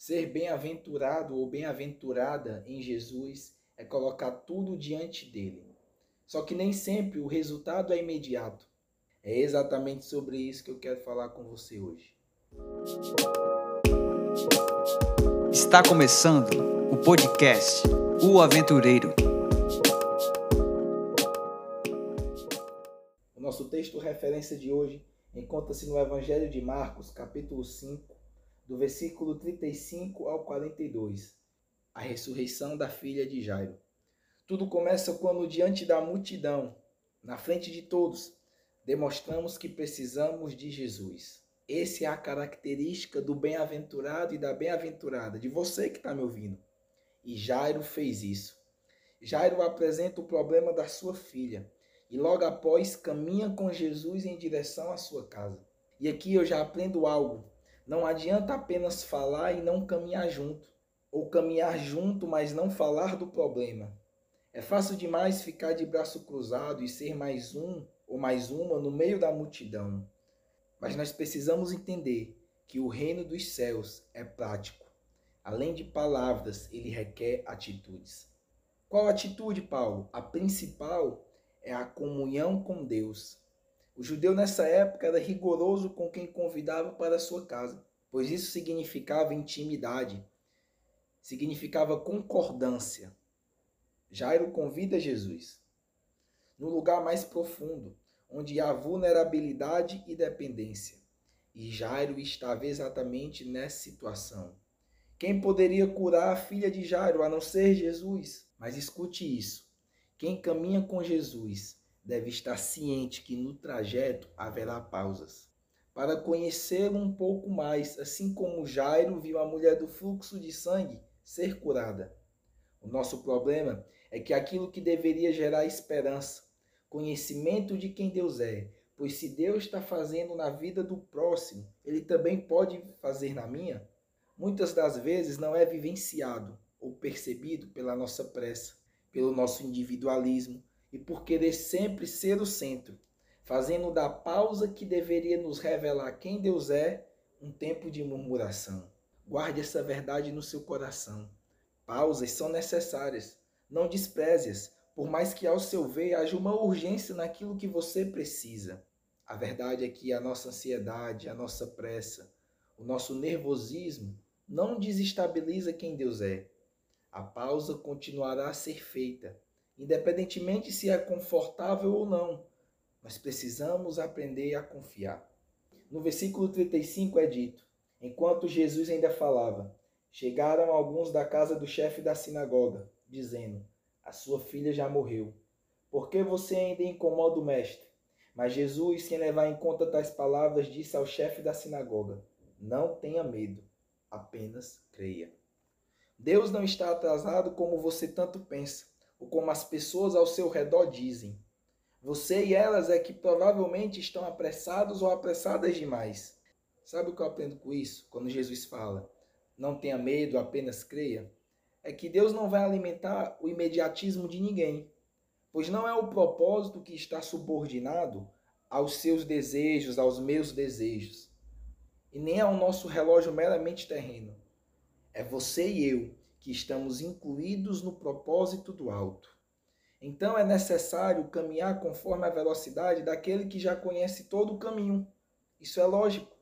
Ser bem-aventurado ou bem-aventurada em Jesus é colocar tudo diante dele. Só que nem sempre o resultado é imediato. É exatamente sobre isso que eu quero falar com você hoje. Está começando o podcast O Aventureiro. O nosso texto referência de hoje encontra-se no Evangelho de Marcos, capítulo 5, do versículo 35 ao 42, a ressurreição da filha de Jairo. Tudo começa quando, diante da multidão, na frente de todos, demonstramos que precisamos de Jesus. Essa é a característica do bem-aventurado e da bem-aventurada, de você que está me ouvindo. E Jairo fez isso. Jairo apresenta o problema da sua filha e logo após caminha com Jesus em direção à sua casa. E aqui eu já aprendo algo não adianta apenas falar e não caminhar junto, ou caminhar junto, mas não falar do problema. É fácil demais ficar de braço cruzado e ser mais um ou mais uma no meio da multidão. Mas nós precisamos entender que o reino dos céus é prático. Além de palavras, ele requer atitudes. Qual atitude, Paulo? A principal é a comunhão com Deus. O judeu nessa época era rigoroso com quem convidava para sua casa, pois isso significava intimidade, significava concordância. Jairo convida Jesus no lugar mais profundo, onde há vulnerabilidade e dependência. E Jairo estava exatamente nessa situação. Quem poderia curar a filha de Jairo a não ser Jesus? Mas escute isso: quem caminha com Jesus deve estar ciente que no trajeto haverá pausas. Para conhecer um pouco mais, assim como Jairo viu a mulher do fluxo de sangue ser curada. O nosso problema é que aquilo que deveria gerar esperança, conhecimento de quem Deus é, pois se Deus está fazendo na vida do próximo, Ele também pode fazer na minha, muitas das vezes não é vivenciado ou percebido pela nossa pressa, pelo nosso individualismo, e por querer sempre ser o centro, fazendo da pausa que deveria nos revelar quem Deus é um tempo de murmuração. Guarde essa verdade no seu coração. Pausas são necessárias, não despreze-as, por mais que ao seu ver haja uma urgência naquilo que você precisa. A verdade é que a nossa ansiedade, a nossa pressa, o nosso nervosismo não desestabiliza quem Deus é. A pausa continuará a ser feita, independentemente se é confortável ou não. Nós precisamos aprender a confiar. No versículo 35 é dito: Enquanto Jesus ainda falava, chegaram alguns da casa do chefe da sinagoga, dizendo: A sua filha já morreu. Por que você ainda incomoda o mestre? Mas Jesus, sem levar em conta tais palavras, disse ao chefe da sinagoga: Não tenha medo, apenas creia. Deus não está atrasado como você tanto pensa ou como as pessoas ao seu redor dizem. Você e elas é que provavelmente estão apressados ou apressadas demais. Sabe o que eu aprendo com isso? Quando Jesus fala, não tenha medo, apenas creia. É que Deus não vai alimentar o imediatismo de ninguém, pois não é o propósito que está subordinado aos seus desejos, aos meus desejos, e nem ao nosso relógio meramente terreno. É você e eu que estamos incluídos no propósito do alto. Então é necessário caminhar conforme a velocidade daquele que já conhece todo o caminho. Isso é lógico.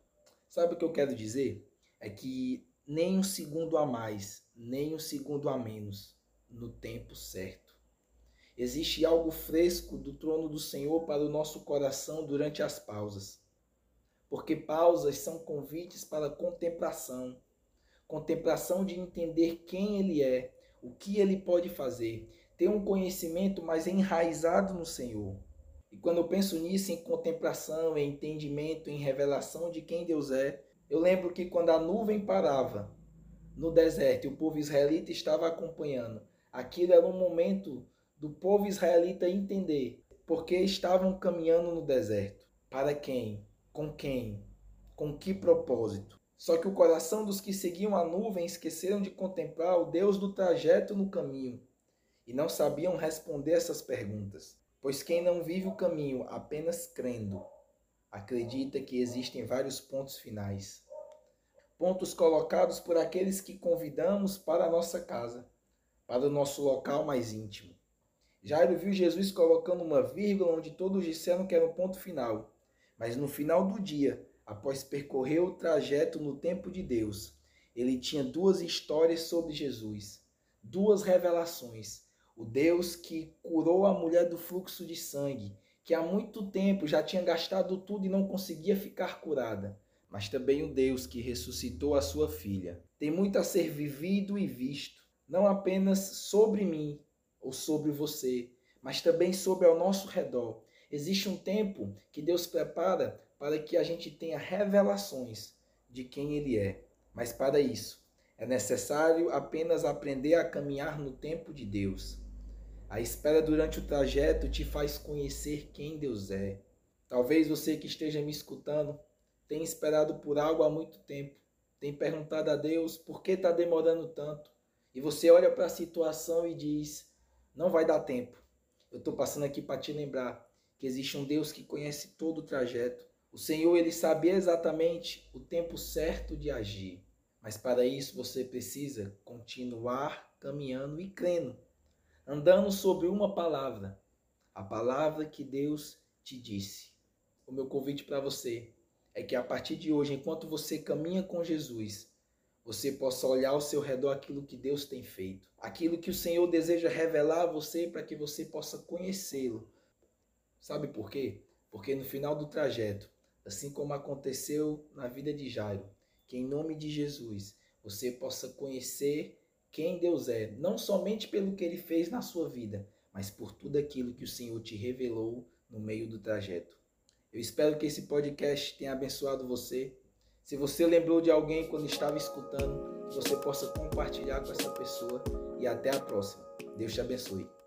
Sabe o que eu quero dizer? É que nem um segundo a mais, nem um segundo a menos, no tempo certo. Existe algo fresco do trono do Senhor para o nosso coração durante as pausas. Porque pausas são convites para contemplação, contemplação de entender quem Ele é, o que Ele pode fazer, ter um conhecimento mais enraizado no Senhor. E quando eu penso nisso, em contemplação, em entendimento, em revelação de quem Deus é, eu lembro que quando a nuvem parava no deserto e o povo israelita estava acompanhando, aquilo era um momento do povo israelita entender porque estavam caminhando no deserto. Para quem? Com quem? Com que propósito? Só que o coração dos que seguiam a nuvem esqueceram de contemplar o Deus do trajeto no caminho e não sabiam responder essas perguntas. Pois quem não vive o caminho apenas crendo, acredita que existem vários pontos finais. pontos colocados por aqueles que convidamos para a nossa casa, para o nosso local mais íntimo. Jairo viu Jesus colocando uma vírgula onde todos disseram que era o ponto final. Mas no final do dia, após percorrer o trajeto no tempo de Deus, ele tinha duas histórias sobre Jesus, duas revelações. O Deus que curou a mulher do fluxo de sangue, que há muito tempo já tinha gastado tudo e não conseguia ficar curada, mas também o Deus que ressuscitou a sua filha. Tem muito a ser vivido e visto, não apenas sobre mim, ou sobre você, mas também sobre ao nosso redor. Existe um tempo que Deus prepara para que a gente tenha revelações de quem Ele é. Mas para isso, é necessário apenas aprender a caminhar no tempo de Deus. A espera durante o trajeto te faz conhecer quem Deus é. Talvez você que esteja me escutando tenha esperado por algo há muito tempo, tem perguntado a Deus por que está demorando tanto. E você olha para a situação e diz: não vai dar tempo. Eu estou passando aqui para te lembrar que existe um Deus que conhece todo o trajeto. O Senhor, ele sabia exatamente o tempo certo de agir. Mas para isso você precisa continuar caminhando e crendo, andando sobre uma palavra, a palavra que Deus te disse. O meu convite para você é que a partir de hoje, enquanto você caminha com Jesus, você possa olhar ao seu redor aquilo que Deus tem feito, aquilo que o Senhor deseja revelar a você para que você possa conhecê-lo. Sabe por quê? Porque no final do trajeto, assim como aconteceu na vida de Jairo, que em nome de Jesus você possa conhecer quem Deus é, não somente pelo que ele fez na sua vida, mas por tudo aquilo que o Senhor te revelou no meio do trajeto. Eu espero que esse podcast tenha abençoado você se você lembrou de alguém quando estava escutando, que você possa compartilhar com essa pessoa e até a próxima. Deus te abençoe.